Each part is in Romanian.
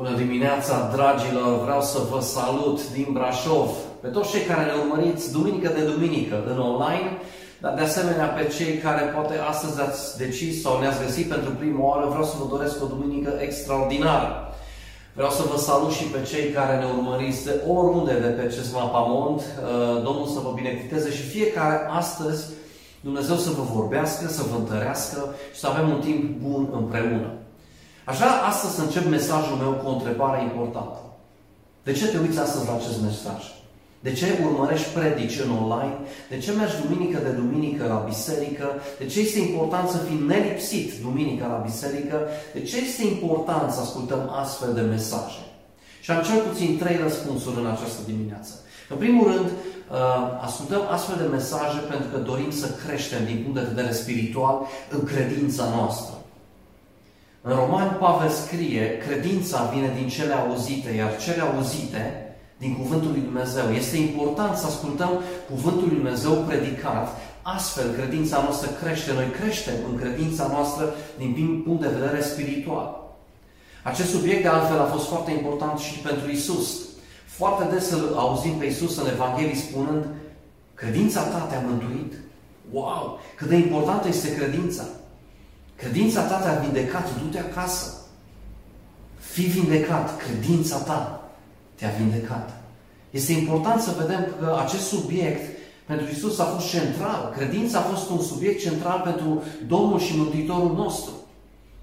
Bună dimineața, dragilor! Vreau să vă salut din Brașov, pe toți cei care ne urmăriți duminică de duminică în online, dar de asemenea pe cei care poate astăzi ați decis sau ne-ați găsit pentru prima oară, vreau să vă doresc o duminică extraordinară. Vreau să vă salut și pe cei care ne urmăriți de oriunde de pe acest mapamont. Uh, Domnul să vă binecuvânteze și fiecare astăzi Dumnezeu să vă vorbească, să vă întărească și să avem un timp bun împreună. Aș vrea astăzi să încep mesajul meu cu o întrebare importantă. De ce te uiți astăzi la acest mesaj? De ce urmărești predici în online? De ce mergi duminică de duminică la biserică? De ce este important să fii nelipsit duminică la biserică? De ce este important să ascultăm astfel de mesaje? Și am cel puțin trei răspunsuri în această dimineață. În primul rând, uh, ascultăm astfel de mesaje pentru că dorim să creștem din punct de vedere spiritual în credința noastră. În Roman Pavel scrie, credința vine din cele auzite, iar cele auzite din Cuvântul lui Dumnezeu. Este important să ascultăm Cuvântul lui Dumnezeu predicat, astfel credința noastră crește. Noi creștem în credința noastră din punct de vedere spiritual. Acest subiect, de altfel, a fost foarte important și pentru Isus. Foarte des îl auzim pe Isus în Evanghelie spunând, credința ta te-a mântuit. Wow! Cât de importantă este credința! Credința ta te-a vindecat, du-te acasă. Fii vindecat, credința ta te-a vindecat. Este important să vedem că acest subiect pentru Isus a fost central. Credința a fost un subiect central pentru Domnul și Mântuitorul nostru.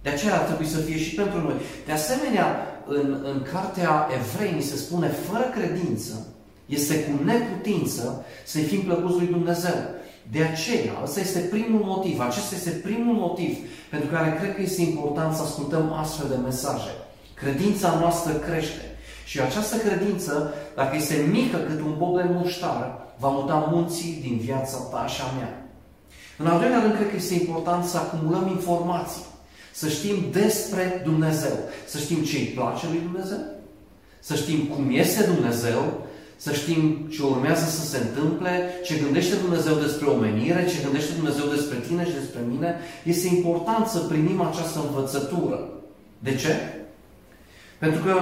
De aceea ar trebui să fie și pentru noi. De asemenea, în, în cartea Evrei ni se spune, fără credință, este cu neputință să-i fim plăcuți lui Dumnezeu. De aceea, ăsta este primul motiv, acesta este primul motiv pentru care cred că este important să ascultăm astfel de mesaje. Credința noastră crește. Și această credință, dacă este mică cât un bob de muștar, va muta munții din viața ta și a mea. În al doilea rând, cred că este important să acumulăm informații. Să știm despre Dumnezeu. Să știm ce îi place lui Dumnezeu. Să știm cum este Dumnezeu să știm ce urmează să se întâmple, ce gândește Dumnezeu despre omenire, ce gândește Dumnezeu despre tine și despre mine, este important să primim această învățătură. De ce? Pentru că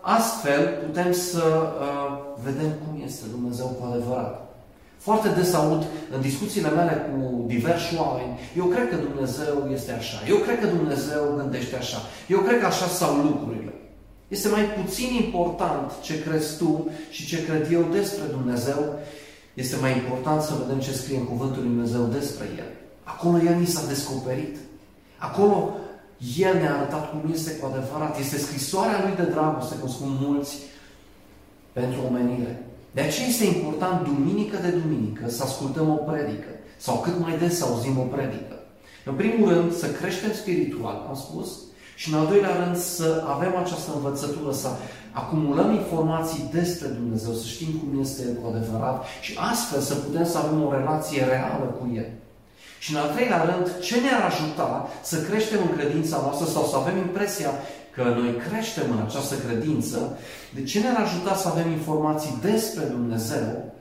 astfel putem să uh, vedem cum este Dumnezeu cu adevărat. Foarte des aud în discuțiile mele cu diversi oameni, eu cred că Dumnezeu este așa, eu cred că Dumnezeu gândește așa, eu cred că așa sau lucrurile. Este mai puțin important ce crezi tu și ce cred eu despre Dumnezeu. Este mai important să vedem ce scrie în Cuvântul Lui Dumnezeu despre El. Acolo El ni s-a descoperit. Acolo El ne-a arătat cum este cu adevărat. Este scrisoarea Lui de dragoste, cum spun mulți, pentru omenire. De aceea este important, duminică de duminică, să ascultăm o predică. Sau cât mai des să auzim o predică. În primul rând, să creștem spiritual, am spus, și în al doilea rând să avem această învățătură, să acumulăm informații despre Dumnezeu, să știm cum este El cu adevărat și astfel să putem să avem o relație reală cu El. Și în al treilea rând, ce ne-ar ajuta să creștem în credința noastră sau să avem impresia că noi creștem în această credință, de ce ne-ar ajuta să avem informații despre Dumnezeu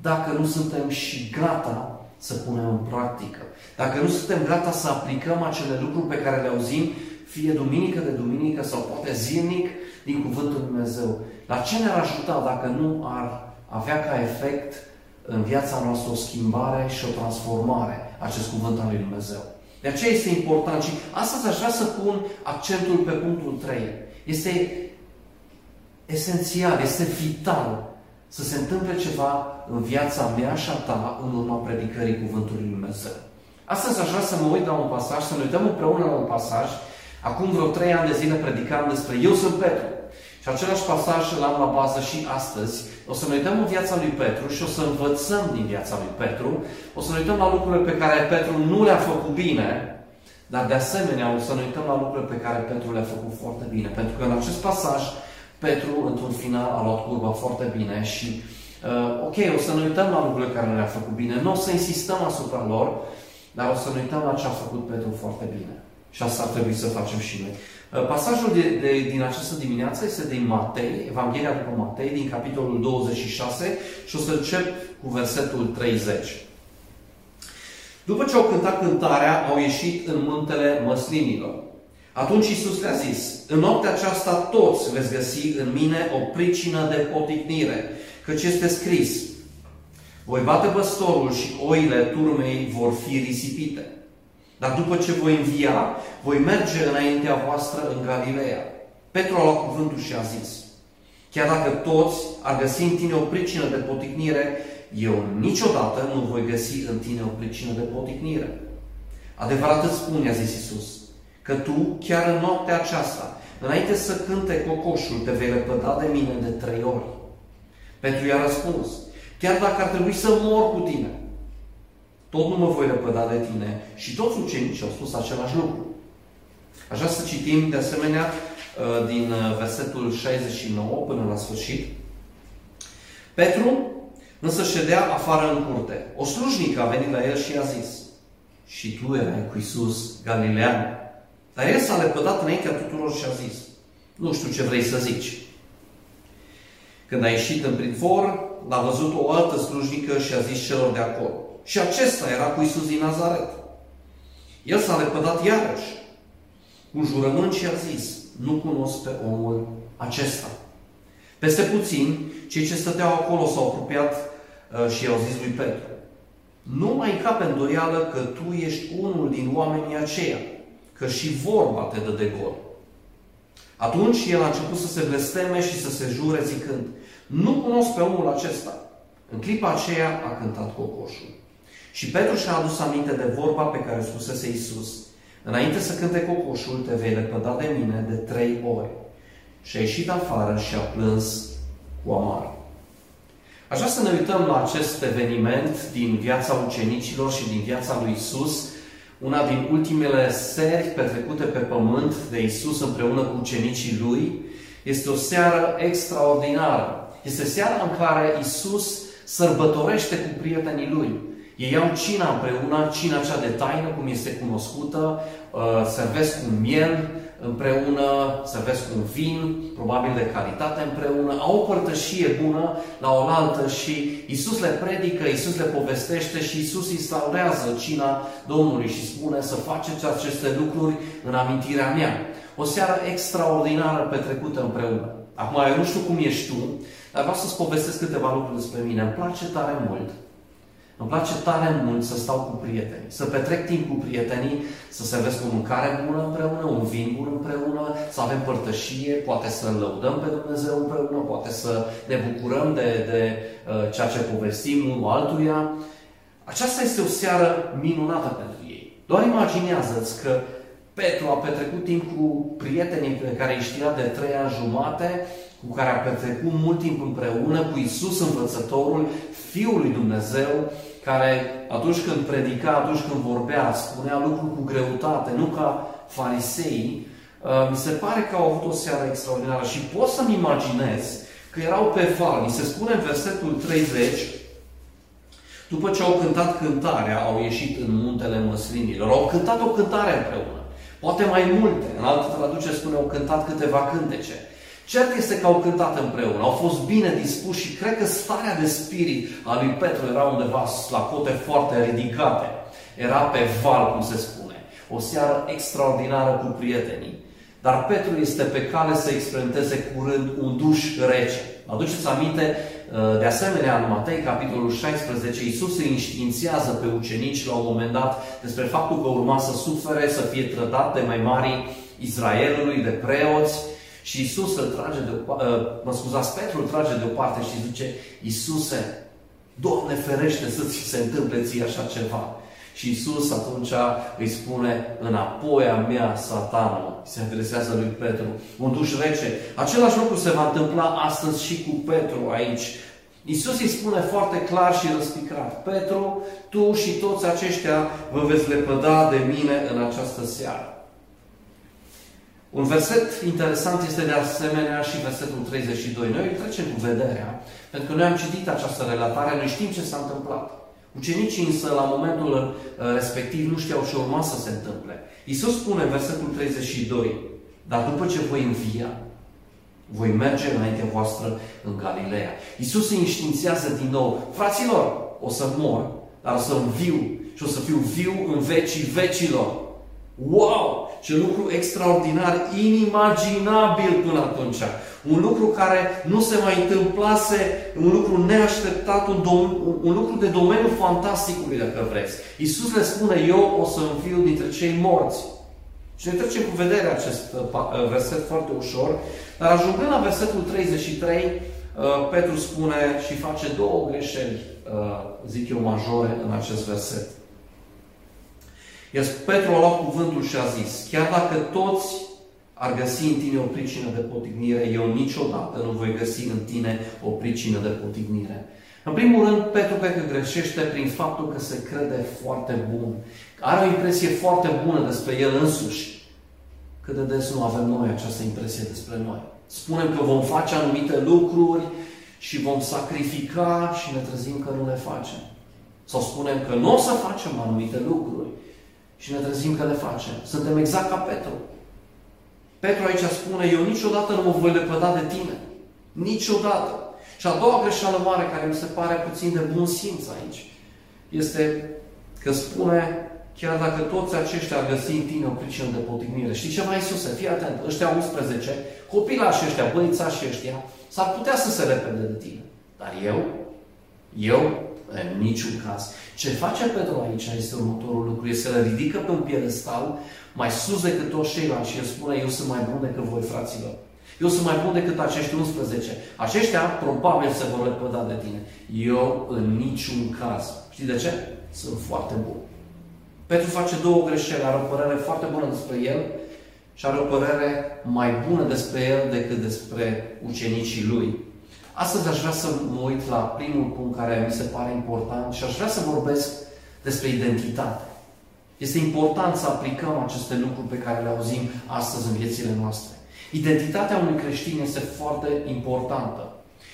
dacă nu suntem și gata să punem în practică. Dacă nu suntem gata să aplicăm acele lucruri pe care le auzim fie duminică de duminică sau poate zilnic din Cuvântul Lui Dumnezeu. La ce ne-ar ajuta dacă nu ar avea ca efect în viața noastră o schimbare și o transformare acest Cuvânt al Lui Dumnezeu? De aceea este important și astăzi aș vrea să pun accentul pe punctul 3. Este esențial, este vital să se întâmple ceva în viața mea și a ta în urma predicării Cuvântului Lui Dumnezeu. Astăzi aș vrea să mă uit la un pasaj, să ne uităm împreună la un pasaj Acum vreo trei ani de zile predicam despre Eu sunt Petru. Și același pasaj îl am la bază și astăzi. O să ne uităm în viața lui Petru și o să învățăm din viața lui Petru. O să ne uităm la lucrurile pe care Petru nu le-a făcut bine, dar de asemenea o să ne uităm la lucrurile pe care Petru le-a făcut foarte bine. Pentru că în acest pasaj Petru, într-un final, a luat curba foarte bine și uh, ok, o să ne uităm la lucrurile care le-a făcut bine. Nu o să insistăm asupra lor, dar o să ne uităm la ce a făcut Petru foarte bine. Și asta ar trebui să facem și noi. Uh, pasajul de, de, din această dimineață este din Matei, Evanghelia după Matei, din capitolul 26 și o să încep cu versetul 30. După ce au cântat cântarea, au ieșit în muntele măslinilor. Atunci Iisus le-a zis, în noaptea aceasta toți veți găsi în mine o pricină de poticnire, căci este scris, voi bate păstorul și oile turmei vor fi risipite. Dar după ce voi învia, voi merge înaintea voastră în Galileea. Petru a luat cuvântul și a zis, chiar dacă toți ar găsi în tine o pricină de poticnire, eu niciodată nu voi găsi în tine o pricină de poticnire. Adevărat îți spun, a zis Iisus, că tu, chiar în noaptea aceasta, înainte să cânte cocoșul, te vei lepăda de mine de trei ori. Petru i-a răspuns, chiar dacă ar trebui să mor cu tine, tot nu mă voi lepăda de tine. Și toți ucenicii au spus același lucru. Aș vrea să citim de asemenea uh, din uh, versetul 69 până la sfârșit. Petru însă ședea afară în curte. O slujnică a venit la el și a zis, și tu erai cu Iisus Galilean. Dar el s-a lepădat înaintea tuturor și a zis, nu știu ce vrei să zici. Când a ieșit în pridvor, l-a văzut o altă slujnică și a zis celor de acolo, și acesta era cu Isus din Nazaret. El s-a lepădat iarăși cu jurământ și a zis, nu cunosc pe omul acesta. Peste puțin, cei ce stăteau acolo s-au apropiat uh, și i-au zis lui Petru, nu mai încape îndoială că tu ești unul din oamenii aceia, că și vorba te dă de gol. Atunci el a început să se blesteme și să se jure zicând, nu cunosc pe omul acesta. În clipa aceea a cântat cocoșul. Și Petru și-a adus aminte de vorba pe care o spusese Iisus. Înainte să cânte cocoșul, te vei lepăda de mine de trei ori. Și a ieșit afară și a plâns cu amar. Aș vrea să ne uităm la acest eveniment din viața ucenicilor și din viața lui Isus, una din ultimele seri petrecute pe pământ de Isus împreună cu ucenicii lui. Este o seară extraordinară. Este seara în care Isus sărbătorește cu prietenii lui. Ei iau cina împreună, cina cea de taină, cum este cunoscută, uh, servesc un miel împreună, servesc un vin, probabil de calitate împreună, au o părtășie bună la oaltă și Isus le predică, Isus le povestește și Isus instaurează cina Domnului și spune să faceți aceste lucruri în amintirea mea. O seară extraordinară petrecută împreună. Acum, eu nu știu cum ești tu, dar vreau să-ți povestesc câteva lucruri despre mine. Îmi place tare mult îmi place tare mult să stau cu prietenii, să petrec timp cu prietenii, să servesc o mâncare bună împreună, un vin bun împreună, să avem părtășie, poate să lăudăm pe Dumnezeu împreună, poate să ne bucurăm de, de uh, ceea ce povestim unul altuia. Aceasta este o seară minunată pentru ei. Doar imaginează-ți că Petru a petrecut timp cu prietenii pe care îi știa de trei ani jumate, cu care a petrecut mult timp împreună, cu Isus învățătorul, Fiul lui Dumnezeu, care atunci când predica, atunci când vorbea, spunea lucruri cu greutate, nu ca farisei, uh, mi se pare că au avut o seară extraordinară și pot să-mi imaginez că erau pe val. Mi se spune în versetul 30, după ce au cântat cântarea, au ieșit în muntele măslinilor. Au cântat o cântare împreună. Poate mai multe. În altă traducere spune au cântat câteva cântece. Cert este că au cântat împreună, au fost bine dispuși și cred că starea de spirit a lui Petru era undeva la cote foarte ridicate. Era pe val, cum se spune. O seară extraordinară cu prietenii. Dar Petru este pe cale să experimenteze curând un duș rece. Aduceți aminte, uh, de asemenea, în Matei, capitolul 16, Iisus îi înștiințează pe ucenici la un moment dat despre faptul că urma să sufere, să fie trădat de mai mari Israelului, de preoți, și Isus îl trage de o, uh, mă scuzați, Petru îl trage deoparte și zice, Iisuse, Doamne ferește să ți se întâmple ție așa ceva. Și Isus atunci îi spune, înapoi a mea, satanul, se adresează lui Petru, un duș rece. Același lucru se va întâmpla astăzi și cu Petru aici. Isus îi spune foarte clar și răspicrat, Petru, tu și toți aceștia vă veți lepăda de mine în această seară. Un verset interesant este de asemenea și versetul 32. Noi îl trecem cu vederea, pentru că noi am citit această relatare, noi știm ce s-a întâmplat. Ucenicii însă, la momentul uh, respectiv, nu știau ce urma să se întâmple. Iisus spune în versetul 32, dar după ce voi învia, voi merge înaintea voastră în Galileea. Iisus îi înștiințează din nou, fraților, o să mor, dar o să înviu și o să fiu viu în vecii vecilor. Wow! Ce lucru extraordinar, inimaginabil până atunci. Un lucru care nu se mai întâmplase, un lucru neașteptat, un, dom- un lucru de domeniul fantasticului, dacă vreți. Iisus le spune, eu o să înfiu dintre cei morți. Și ne trecem cu vederea acest uh, uh, verset foarte ușor, dar ajungând la versetul 33, uh, Petru spune și face două greșeli, zic eu, majore în acest verset. Iar Petru a luat cuvântul și a zis, chiar dacă toți ar găsi în tine o pricină de potignire, eu niciodată nu voi găsi în tine o pricină de potignire. În primul rând, Petru cred că greșește prin faptul că se crede foarte bun. Are o impresie foarte bună despre el însuși. Cât de des nu avem noi această impresie despre noi. Spunem că vom face anumite lucruri și vom sacrifica și ne trezim că nu le facem. Sau spunem că nu o să facem anumite lucruri și ne trezim că le facem. Suntem exact ca Petru. Petru aici spune, eu niciodată nu mă voi lepăda de tine. Niciodată. Și a doua greșeală mare care mi se pare puțin de bun simț aici este că spune, chiar dacă toți aceștia ar găsi în tine o pricină de potignire. Știi ce mai Iisuse? Fii atent, ăștia 11, copilași ăștia, băițași ăștia, s-ar putea să se repede de tine. Dar eu, eu, în niciun caz. Ce face Petru aici este următorul lucru. Este să le ridică pe un piedestal mai sus decât toți ceilalți și el spune, eu sunt mai bun decât voi, fraților. Eu sunt mai bun decât acești 11. Aceștia probabil se vor lepăda de tine. Eu în niciun caz. Știi de ce? Sunt foarte bun. Petru face două greșeli. Are o părere foarte bună despre el și are o părere mai bună despre el decât despre ucenicii lui. Astăzi aș vrea să mă uit la primul punct care mi se pare important și aș vrea să vorbesc despre identitate. Este important să aplicăm aceste lucruri pe care le auzim astăzi în viețile noastre. Identitatea unui creștin este foarte importantă.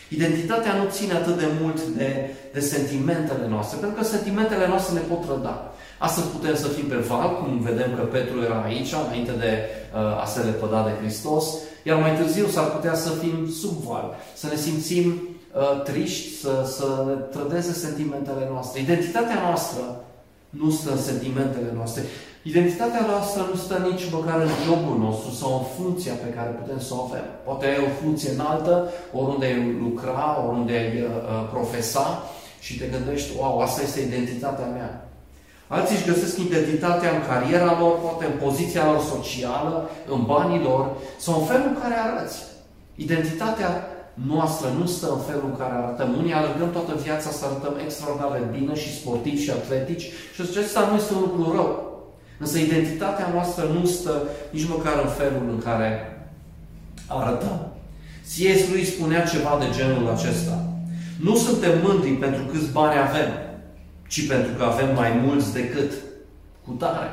Identitatea nu ține atât de mult de, de sentimentele noastre, pentru că sentimentele noastre ne pot răda. Astăzi putem să fim pe val, cum vedem că Petru era aici, înainte de uh, a se lepăda de Hristos, iar mai târziu s-ar putea să fim sub val, să ne simțim uh, triști, să, să ne trădeze sentimentele noastre. Identitatea noastră nu stă în sentimentele noastre. Identitatea noastră nu stă nici măcar în jobul nostru sau în funcția pe care putem să o avem. Poate ai o funcție înaltă, oriunde ai lucra, oriunde ai uh, uh, profesa și te gândești, wow, asta este identitatea mea. Alții își găsesc identitatea în cariera lor, poate în poziția lor socială, în banii lor sau în felul în care arăți. Identitatea noastră nu stă în felul în care arătăm. Unii alergăm toată viața să arătăm extraordinar de bine și sportivi și atletici și acesta nu este un lucru rău. Însă identitatea noastră nu stă nici măcar în felul în care arătăm. C.S. lui spunea ceva de genul acesta. Nu suntem mândri pentru câți bani avem, ci pentru că avem mai mulți decât cu tare.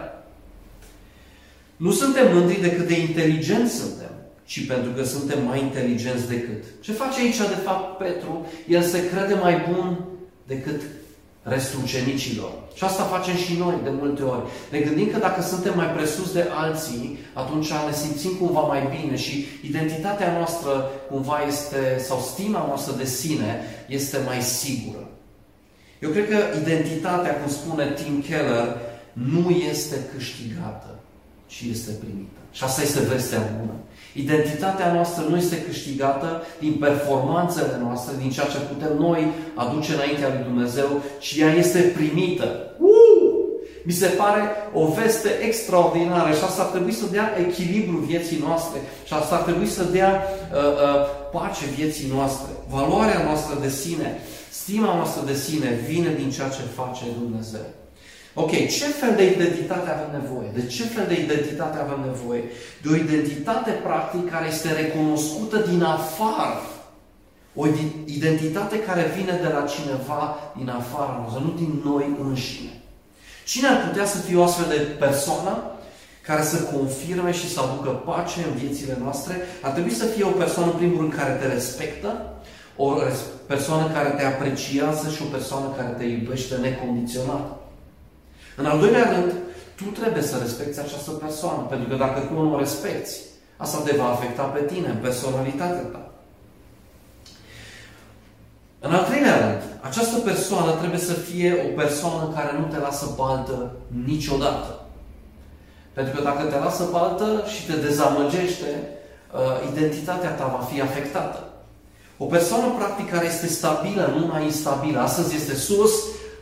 Nu suntem mândri decât de inteligenți suntem, ci pentru că suntem mai inteligenți decât. Ce face aici, de fapt, Petru? El se crede mai bun decât restul ucenicilor. Și asta facem și noi de multe ori. Ne gândim că dacă suntem mai presus de alții, atunci ne simțim cumva mai bine și identitatea noastră cumva este, sau stima noastră de sine este mai sigură. Eu cred că identitatea, cum spune Tim Keller, nu este câștigată, ci este primită. Și asta este vestea bună. Identitatea noastră nu este câștigată din performanțele noastre, din ceea ce putem noi aduce înaintea lui Dumnezeu, ci ea este primită. Uh! Mi se pare o veste extraordinară și asta ar trebui să dea echilibru vieții noastre și asta ar trebui să dea uh, uh, pace vieții noastre. Valoarea noastră de sine, stima noastră de sine vine din ceea ce face Dumnezeu. Ok, ce fel de identitate avem nevoie? De ce fel de identitate avem nevoie? De o identitate practic care este recunoscută din afară. O identitate care vine de la cineva din afara noastră, nu din noi înșine. Cine ar putea să fie o astfel de persoană care să confirme și să aducă pace în viețile noastre? Ar trebui să fie o persoană, în primul rând, care te respectă, o persoană care te apreciază și o persoană care te iubește necondiționat. În al doilea rând, tu trebuie să respecti această persoană, pentru că dacă tu nu o respecti, asta te va afecta pe tine, în personalitatea ta. În al treilea rând, această persoană trebuie să fie o persoană care nu te lasă baltă niciodată. Pentru că dacă te lasă pe altă și te dezamăgește, uh, identitatea ta va fi afectată. O persoană, practic, care este stabilă, nu mai instabilă, astăzi este sus,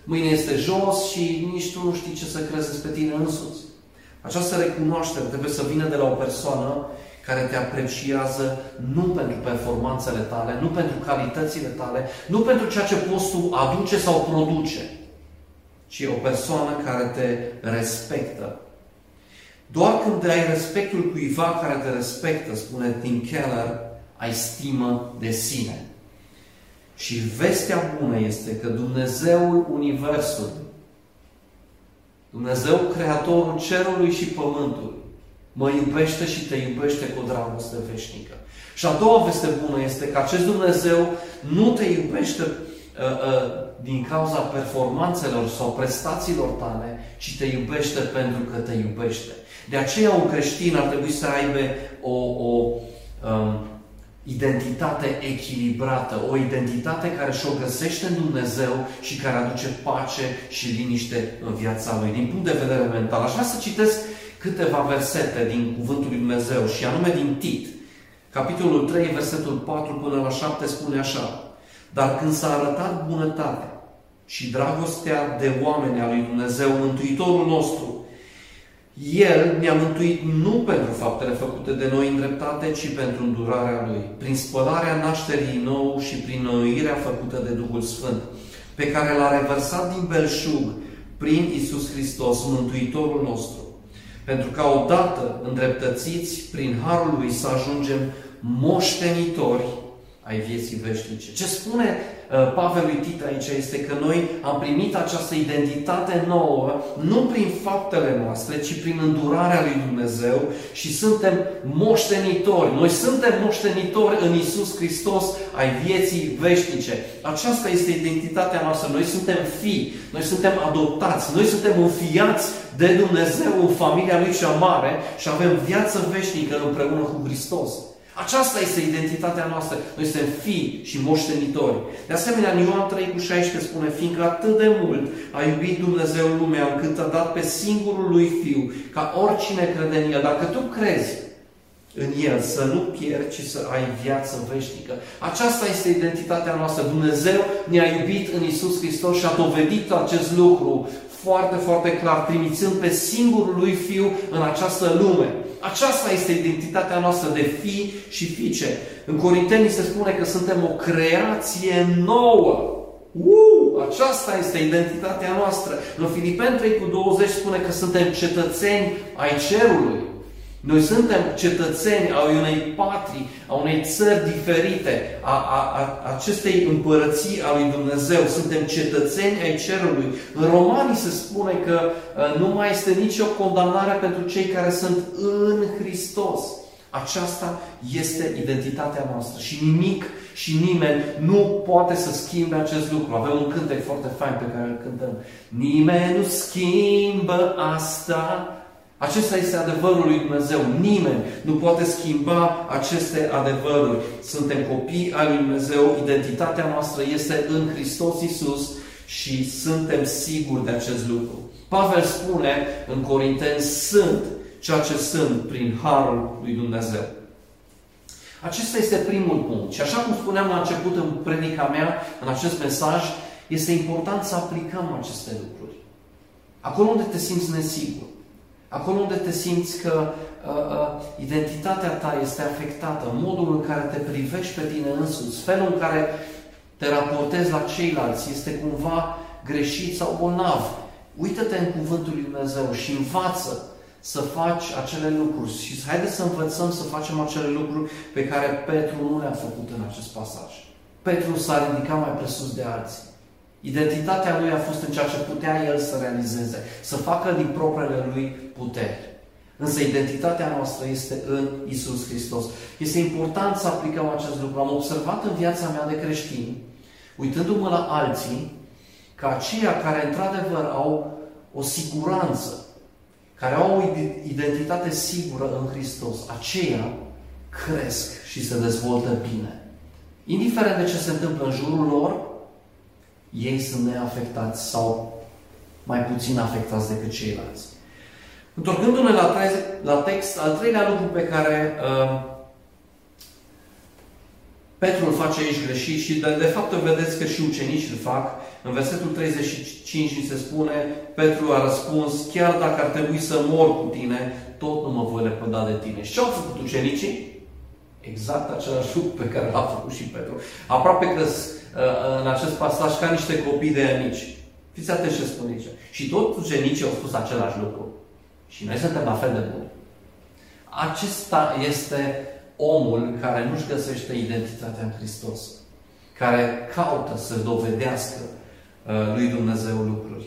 mâine este jos și nici tu nu știi ce să crezi despre tine însuți. Această recunoaștere trebuie să vină de la o persoană care te apreciază nu pentru performanțele tale, nu pentru calitățile tale, nu pentru ceea ce poți tu aduce sau produce, ci o persoană care te respectă. Doar când ai respectul cuiva care te respectă, spune Tim Keller, ai stimă de sine. Și vestea bună este că Dumnezeul Universului, Dumnezeu Creatorul Cerului și Pământului, mă iubește și te iubește cu dragoste veșnică. Și a doua veste bună este că acest Dumnezeu nu te iubește uh, uh, din cauza performanțelor sau prestațiilor tale, ci te iubește pentru că te iubește. De aceea un creștin ar trebui să aibă o, o um, identitate echilibrată, o identitate care și-o găsește în Dumnezeu și care aduce pace și liniște în viața lui. Din punct de vedere mental, aș vrea să citesc câteva versete din Cuvântul lui Dumnezeu și anume din Tit. Capitolul 3, versetul 4 până la 7 spune așa. Dar când s-a arătat bunătatea și dragostea de oameni a lui Dumnezeu, Mântuitorul nostru, el ne-a mântuit nu pentru faptele făcute de noi în dreptate, ci pentru îndurarea Lui, prin spălarea nașterii nou și prin noirea făcută de Duhul Sfânt, pe care l-a revărsat din belșug prin Isus Hristos, Mântuitorul nostru, pentru ca odată îndreptățiți prin Harul Lui să ajungem moștenitori ai vieții veșnice. Ce spune Uh, Pavel lui Tit aici este că noi am primit această identitate nouă, nu prin faptele noastre, ci prin îndurarea lui Dumnezeu și suntem moștenitori. Noi suntem moștenitori în Isus Hristos ai vieții veșnice. Aceasta este identitatea noastră. Noi suntem fii, noi suntem adoptați, noi suntem înfiați de Dumnezeu în familia Lui cea mare și avem viață veșnică împreună cu Hristos. Aceasta este identitatea noastră. Noi suntem fii și moștenitori. De asemenea, în Ioan 3 cu 16 spune, fiindcă atât de mult a iubit Dumnezeu lumea încât a dat pe singurul lui Fiu, ca oricine crede în El. Dacă tu crezi în El, să nu pierzi, ci să ai viață veșnică. Aceasta este identitatea noastră. Dumnezeu ne-a iubit în Isus Hristos și a dovedit acest lucru foarte, foarte clar, trimițând pe singurul lui Fiu în această lume. Aceasta este identitatea noastră de fi și fiice. În Corinteni se spune că suntem o creație nouă. Uh, aceasta este identitatea noastră. În Filipeni 3 cu 20 spune că suntem cetățeni ai cerului. Noi suntem cetățeni a unei patrii, a unei țări diferite, a, a, a acestei împărății a lui Dumnezeu. Suntem cetățeni ai cerului. În Romanii se spune că uh, nu mai este nicio condamnare pentru cei care sunt în Hristos. Aceasta este identitatea noastră și nimic și nimeni nu poate să schimbe acest lucru. Avem un cântec foarte fain pe care îl cântăm. Nimeni nu schimbă asta, acesta este adevărul lui Dumnezeu. Nimeni nu poate schimba aceste adevăruri. Suntem copii al lui Dumnezeu, identitatea noastră este în Hristos Isus și suntem siguri de acest lucru. Pavel spune în Corinteni, sunt ceea ce sunt prin Harul lui Dumnezeu. Acesta este primul punct. Și așa cum spuneam la început în predica mea, în acest mesaj, este important să aplicăm aceste lucruri. Acolo unde te simți nesigur, Acolo unde te simți că uh, uh, identitatea ta este afectată, modul în care te privești pe tine însuți, felul în care te raportezi la ceilalți este cumva greșit sau bolnav. Uită-te în Cuvântul lui Dumnezeu și învață să faci acele lucruri și haide să învățăm să facem acele lucruri pe care Petru nu le-a făcut în acest pasaj. Petru s-a ridicat mai presus de alții. Identitatea lui a fost în ceea ce putea el să realizeze, să facă din propriile lui puteri. Însă identitatea noastră este în Isus Hristos. Este important să aplicăm acest lucru. Am observat în viața mea de creștin, uitându-mă la alții, că aceia care într-adevăr au o siguranță, care au o identitate sigură în Hristos, aceia cresc și se dezvoltă bine. Indiferent de ce se întâmplă în jurul lor, ei sunt neafectați sau mai puțin afectați decât ceilalți. Întorcându-ne la, la text, al treilea lucru pe care uh, Petru îl face aici greșit și de, de fapt vedeți că și ucenicii îl fac. În versetul 35 ni se spune, Petru a răspuns, chiar dacă ar trebui să mor cu tine, tot nu mă voi lepăda de tine. Și ce au făcut ucenicii? Exact același lucru pe care l-a făcut și Petru. Aproape că uh, în acest pasaj ca niște copii de mici. Fiți atenți ce spune aici. Și tot ucenicii au spus același lucru. Și noi suntem la fel de buni. Acesta este omul care nu-și găsește identitatea în Hristos. Care caută să dovedească uh, lui Dumnezeu lucruri.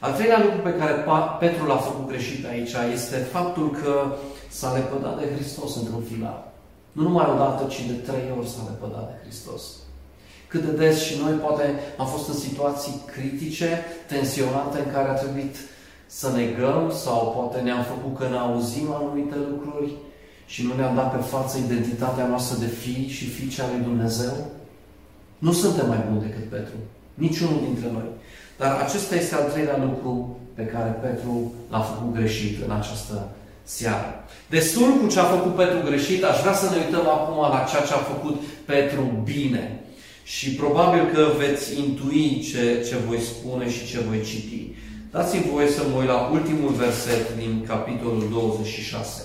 Al treilea lucru pe care Petru l-a făcut greșit aici este faptul că s-a lepădat de Hristos într-un final. Nu numai o dată, ci de trei ori s-a lepădat de Hristos. Cât de des și noi poate am fost în situații critice, tensionate, în care a trebuit să negăm sau poate ne-am făcut că ne auzim anumite lucruri și nu ne-am dat pe față identitatea noastră de fii și fiice ale lui Dumnezeu. Nu suntem mai buni decât Petru. Niciunul dintre noi. Dar acesta este al treilea lucru pe care Petru l-a făcut greșit în această seară. Destul cu ce a făcut Petru greșit, aș vrea să ne uităm acum la ceea ce a făcut Petru bine. Și probabil că veți intui ce, ce voi spune și ce voi citi. Dați-mi voie să mă uit la ultimul verset din capitolul 26.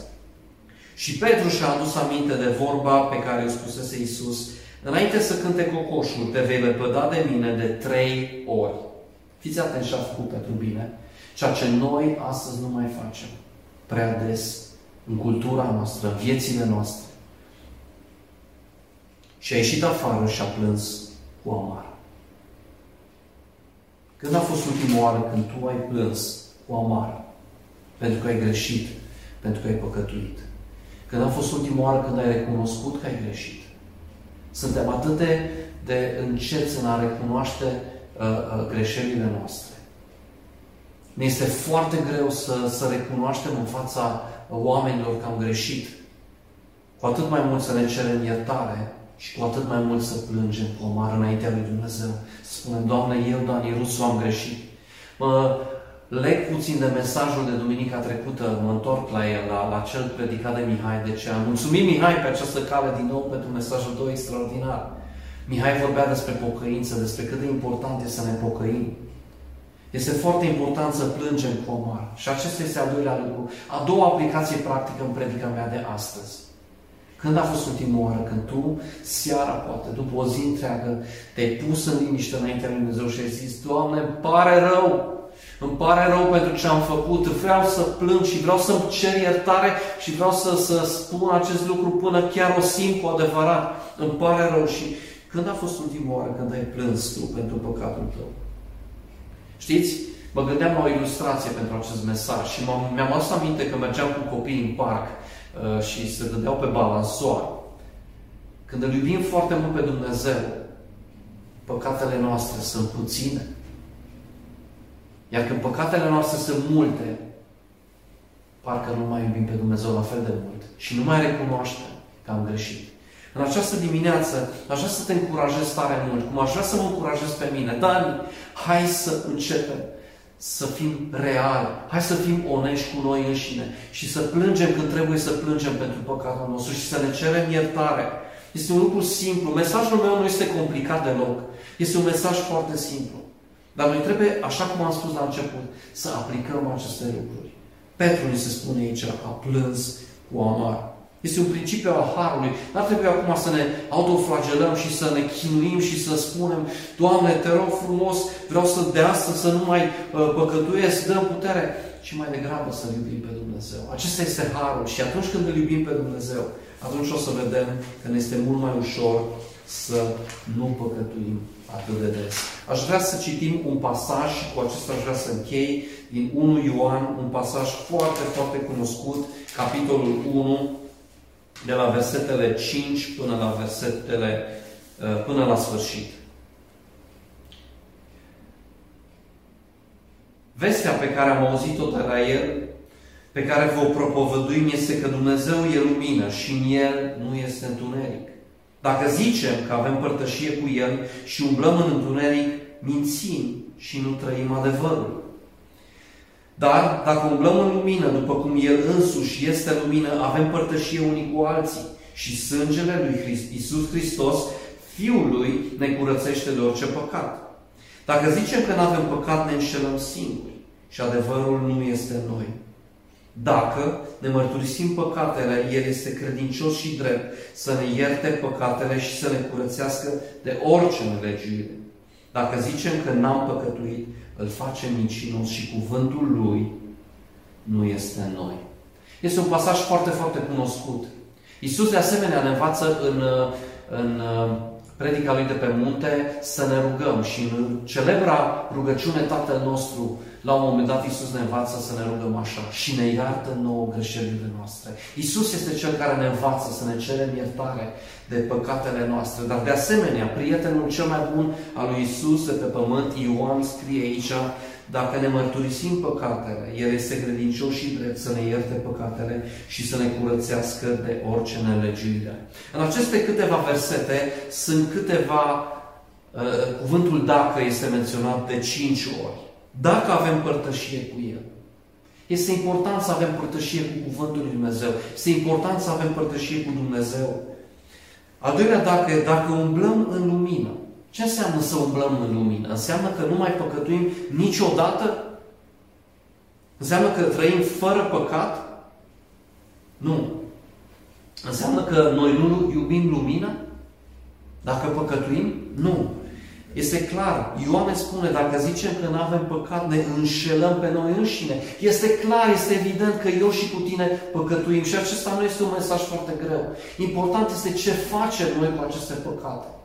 Și Petru și-a adus aminte de vorba pe care o spusese Iisus, înainte să cânte cocoșul, te vei lepăda de mine de trei ori. Fiți atenți ce a făcut Petru bine, ceea ce noi astăzi nu mai facem prea des în cultura noastră, în viețile noastre. Și a ieșit afară și a plâns cu amar. Când a fost ultima oară când tu ai plâns cu amar? Pentru că ai greșit, pentru că ai păcătuit. Când a fost ultima oară când ai recunoscut că ai greșit. Suntem atât de, de înceți în a recunoaște uh, uh, greșelile noastre. Ne este foarte greu să, să recunoaștem în fața oamenilor că am greșit. Cu atât mai mult să ne cerem iertare și cu atât mai mult să plângem cu omar înaintea lui Dumnezeu. Să spunem, Doamne, eu, Dani Rusu, am greșit. Mă leg puțin de mesajul de duminica trecută, mă întorc la el, la, la cel predicat de Mihai de ce am mulțumit Mihai pe această cale din nou pentru mesajul tău extraordinar. Mihai vorbea despre pocăință, despre cât de important este să ne pocăim. Este foarte important să plângem cu omar. Și acesta este al doilea lucru. A doua aplicație practică în predica mea de astăzi. Când a fost ultima oară? Când tu, seara poate, după o zi întreagă, te-ai pus în liniște înaintea lui Dumnezeu și ai zis, Doamne, îmi pare rău, îmi pare rău pentru ce am făcut, vreau să plâng și vreau să-mi cer iertare și vreau să, să spun acest lucru până chiar o simt cu adevărat. Îmi pare rău. Și când a fost ultima oară când ai plâns tu pentru păcatul tău? Știți, mă gândeam la o ilustrație pentru acest mesaj și mi-am adus aminte că mergeam cu copiii în parc. uh, și se dădeau pe balansoar. Când îl iubim foarte mult pe Dumnezeu, păcatele noastre sunt puține. Iar când păcatele noastre sunt multe, parcă nu mai iubim pe Dumnezeu la fel de mult și nu mai recunoaștem că am greșit. În această dimineață aș vrea să te încurajez tare mult, cum aș vrea să mă încurajez pe mine. Dani, hai să începem să fim reali, hai să fim onești cu noi înșine și să plângem când trebuie să plângem pentru păcatul nostru și să ne cerem iertare. Este un lucru simplu. Mesajul meu nu este complicat deloc. Este un mesaj foarte simplu. Dar noi trebuie, așa cum am spus la început, să aplicăm aceste lucruri. Petru ni se spune aici, a plâns cu amar. Este un principiu al Harului. Nu ar trebui acum să ne autoflagelăm și să ne chinuim și să spunem Doamne, te rog frumos, vreau să de astăzi să nu mai uh, păcătuiesc, dăm putere. Și mai degrabă să iubim pe Dumnezeu. Acesta este Harul. Și atunci când îl iubim pe Dumnezeu, atunci o să vedem că ne este mult mai ușor să nu păcătuim atât de des. Aș vrea să citim un pasaj și cu acesta aș vrea să închei din 1 Ioan, un pasaj foarte, foarte cunoscut, capitolul 1, de la versetele 5 până la versetele uh, până la sfârșit. Vestea pe care am auzit-o de la el, pe care vă propovăduim, este că Dumnezeu e lumină și în El nu este întuneric. Dacă zicem că avem părtășie cu El și umblăm în întuneric, mințim și nu trăim adevărul. Dar dacă umblăm în lumină, după cum El însuși este lumină, avem părtășie unii cu alții. Și sângele lui Christ, Iisus Hristos, Fiul Lui, ne curățește de orice păcat. Dacă zicem că nu avem păcat, ne înșelăm singuri și adevărul nu este în noi. Dacă ne mărturisim păcatele, El este credincios și drept să ne ierte păcatele și să ne curățească de orice nelegiuire. Dacă zicem că n-am păcătuit, îl facem mincinos și cuvântul Lui nu este în noi. Este un pasaj foarte, foarte cunoscut. Iisus de asemenea ne învață în, în predica Lui de pe munte să ne rugăm și în celebra rugăciune Tatăl nostru la un moment dat Iisus ne învață să ne rugăm așa și ne iartă nouă greșelile noastre. Iisus este Cel care ne învață să ne cerem iertare de păcatele noastre. Dar de asemenea, prietenul cel mai bun al lui Iisus de pe pământ, Ioan scrie aici, dacă ne mărturisim păcatele, El este credincios și drept să ne ierte păcatele și să ne curățească de orice nelegiuire. În aceste câteva versete sunt câteva, uh, cuvântul dacă este menționat de cinci ori. Dacă avem părtășie cu El. Este important să avem părtășie cu Cuvântul Lui Dumnezeu. Este important să avem părtășie cu Dumnezeu. Al doilea, dacă, dacă umblăm în lumină. Ce înseamnă să umblăm în lumină? Înseamnă că nu mai păcătuim niciodată? Înseamnă că trăim fără păcat? Nu. Înseamnă că noi nu iubim lumina? Dacă păcătuim? Nu. Este clar. Ioane spune, dacă zicem că nu avem păcat, ne înșelăm pe noi înșine. Este clar, este evident că eu și cu tine păcătuim. Și acesta nu este un mesaj foarte greu. Important este ce facem noi cu aceste păcate.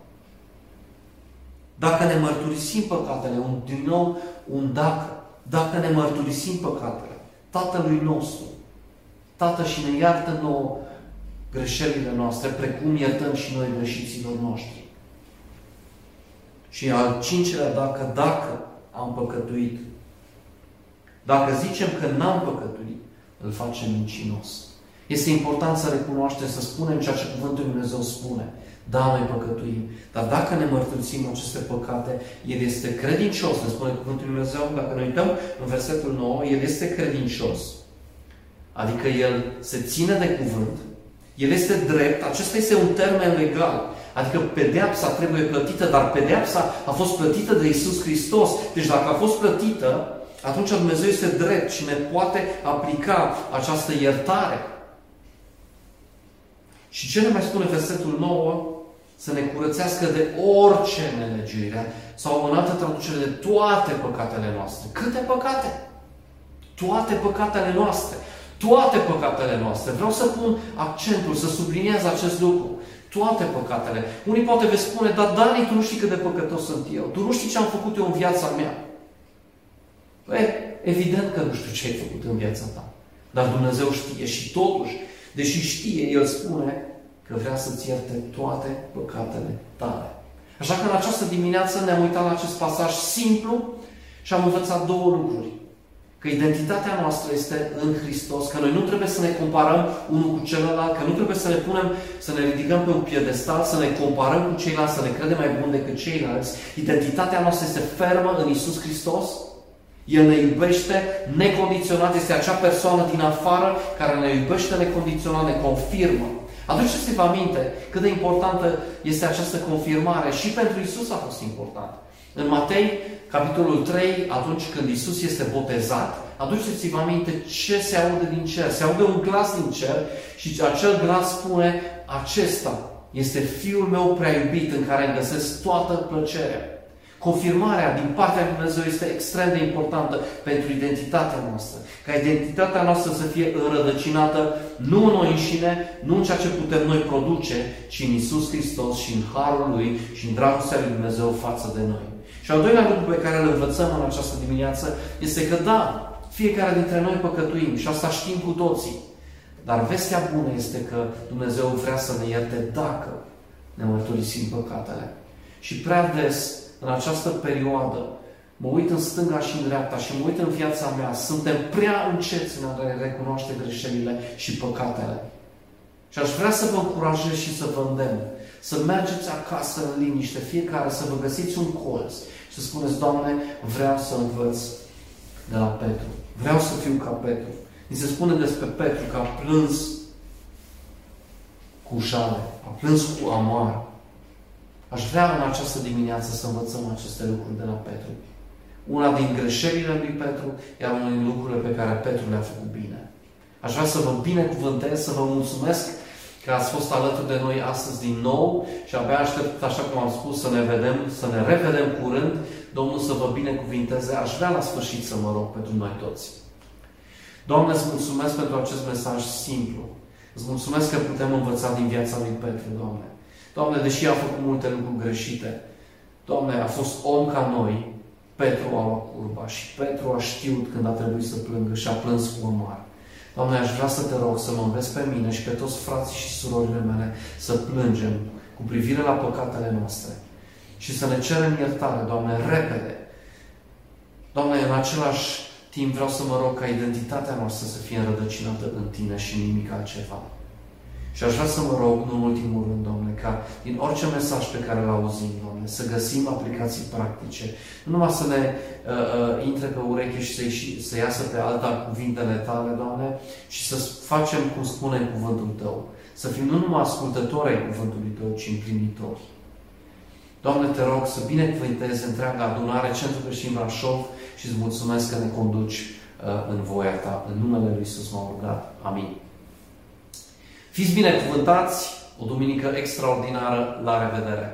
Dacă ne mărturisim păcatele, un, din nou un dacă, dacă ne mărturisim păcatele, Tatălui nostru, Tată și ne iartă nouă greșelile noastre, precum iertăm și noi greșiților noștri. Și al cincilea, dacă, dacă am păcătuit. Dacă zicem că n-am păcătuit, îl facem mincinos. Este important să recunoaștem, să spunem ceea ce Cuvântul Lui Dumnezeu spune. Da, noi păcătuim. Dar dacă ne mărturisim aceste păcate, El este credincios. Ne spune Cuvântul Lui Dumnezeu, dacă ne uităm în versetul 9, El este credincios. Adică El se ține de cuvânt. El este drept. Acesta este un termen legal. Adică pedeapsa trebuie plătită, dar pedeapsa a fost plătită de Isus Hristos. Deci dacă a fost plătită, atunci Dumnezeu este drept și ne poate aplica această iertare. Și ce ne mai spune versetul 9? Să ne curățească de orice nelegiuire sau în altă traducere de toate păcatele noastre. Câte păcate? Toate păcatele noastre. Toate păcatele noastre. Vreau să pun accentul, să subliniez acest lucru toate păcatele. Unii poate veți spune, dar Dani, tu nu știi cât de păcătos sunt eu. Tu nu știi ce am făcut eu în viața mea. Păi, evident că nu știu ce ai făcut în viața ta. Dar Dumnezeu știe și totuși, deși știe, El spune că vrea să-ți ierte toate păcatele tale. Așa că în această dimineață ne-am uitat la acest pasaj simplu și am învățat două lucruri. Că identitatea noastră este în Hristos, că noi nu trebuie să ne comparăm unul cu celălalt, că nu trebuie să ne punem, să ne ridicăm pe un piedestal, să ne comparăm cu ceilalți, să ne credem mai bun decât ceilalți. Identitatea noastră este fermă în Isus Hristos. El ne iubește necondiționat, este acea persoană din afară care ne iubește necondiționat, ne confirmă. Aduceți-vă aminte cât de importantă este această confirmare și pentru Isus a fost important. În Matei, capitolul 3, atunci când Isus este botezat, aduceți-vă aminte ce se aude din cer. Se aude un glas din cer și acel glas spune, acesta este Fiul meu prea iubit în care îmi găsesc toată plăcerea. Confirmarea din partea lui Dumnezeu este extrem de importantă pentru identitatea noastră. Ca identitatea noastră să fie înrădăcinată nu în noi înșine, nu în ceea ce putem noi produce, ci în Isus Hristos și în Harul Lui și în dragostea lui Dumnezeu față de noi. Și al doilea lucru pe care îl învățăm în această dimineață este că da, fiecare dintre noi păcătuim și asta știm cu toții. Dar vestea bună este că Dumnezeu vrea să ne ierte dacă ne mărturisim păcatele. Și prea des, în această perioadă, mă uit în stânga și în dreapta și mă uit în viața mea, suntem prea înceți în a recunoaște greșelile și păcatele. Și aș vrea să vă încurajez și să vă îndemn să mergeți acasă în liniște, fiecare să vă găsiți un colț și să spuneți, Doamne, vreau să învăț de la Petru. Vreau să fiu ca Petru. Ni se spune despre Petru că a plâns cu jale, a plâns cu amar. Aș vrea în această dimineață să învățăm aceste lucruri de la Petru. Una din greșelile lui Petru, iar unul din lucrurile pe care Petru le-a făcut bine. Aș vrea să vă binecuvântez, să vă mulțumesc că ați fost alături de noi astăzi din nou și abia aștept, așa cum am spus, să ne vedem, să ne revedem curând. Domnul să vă binecuvinteze. Aș vrea la sfârșit să mă rog pentru noi toți. Doamne, îți mulțumesc pentru acest mesaj simplu. Îți mulțumesc că putem învăța din viața lui Petru, Doamne. Doamne, deși a făcut multe lucruri greșite, Doamne, a fost om ca noi, Petru a luat curba și Petru a știut când a trebuit să plângă și a plâns cu amar. Doamne, aș vrea să te rog să mă înveți pe mine și pe toți frații și surorile mele să plângem cu privire la păcatele noastre și să ne cerem iertare, Doamne, repede. Doamne, în același timp vreau să mă rog ca identitatea noastră să fie înrădăcinată în Tine și nimic altceva. Și aș vrea să mă rog, nu în ultimul rând, Doamne, ca din orice mesaj pe care îl auzim, Doamne, să găsim aplicații practice. Nu numai să ne uh, uh, intre pe ureche și să, să iasă pe alta cuvintele Tale, Doamne, ci să facem cum spune în cuvântul Tău. Să fim nu numai ascultători ai cuvântului Tău, ci împlinitori. Doamne, te rog să binecuvântezi întreaga adunare Centru Creștin Brașov și îți mulțumesc că ne conduci uh, în voia Ta. În numele Lui Iisus m-am rugat. Amin. Fiți binecuvântați, o duminică extraordinară, la revedere!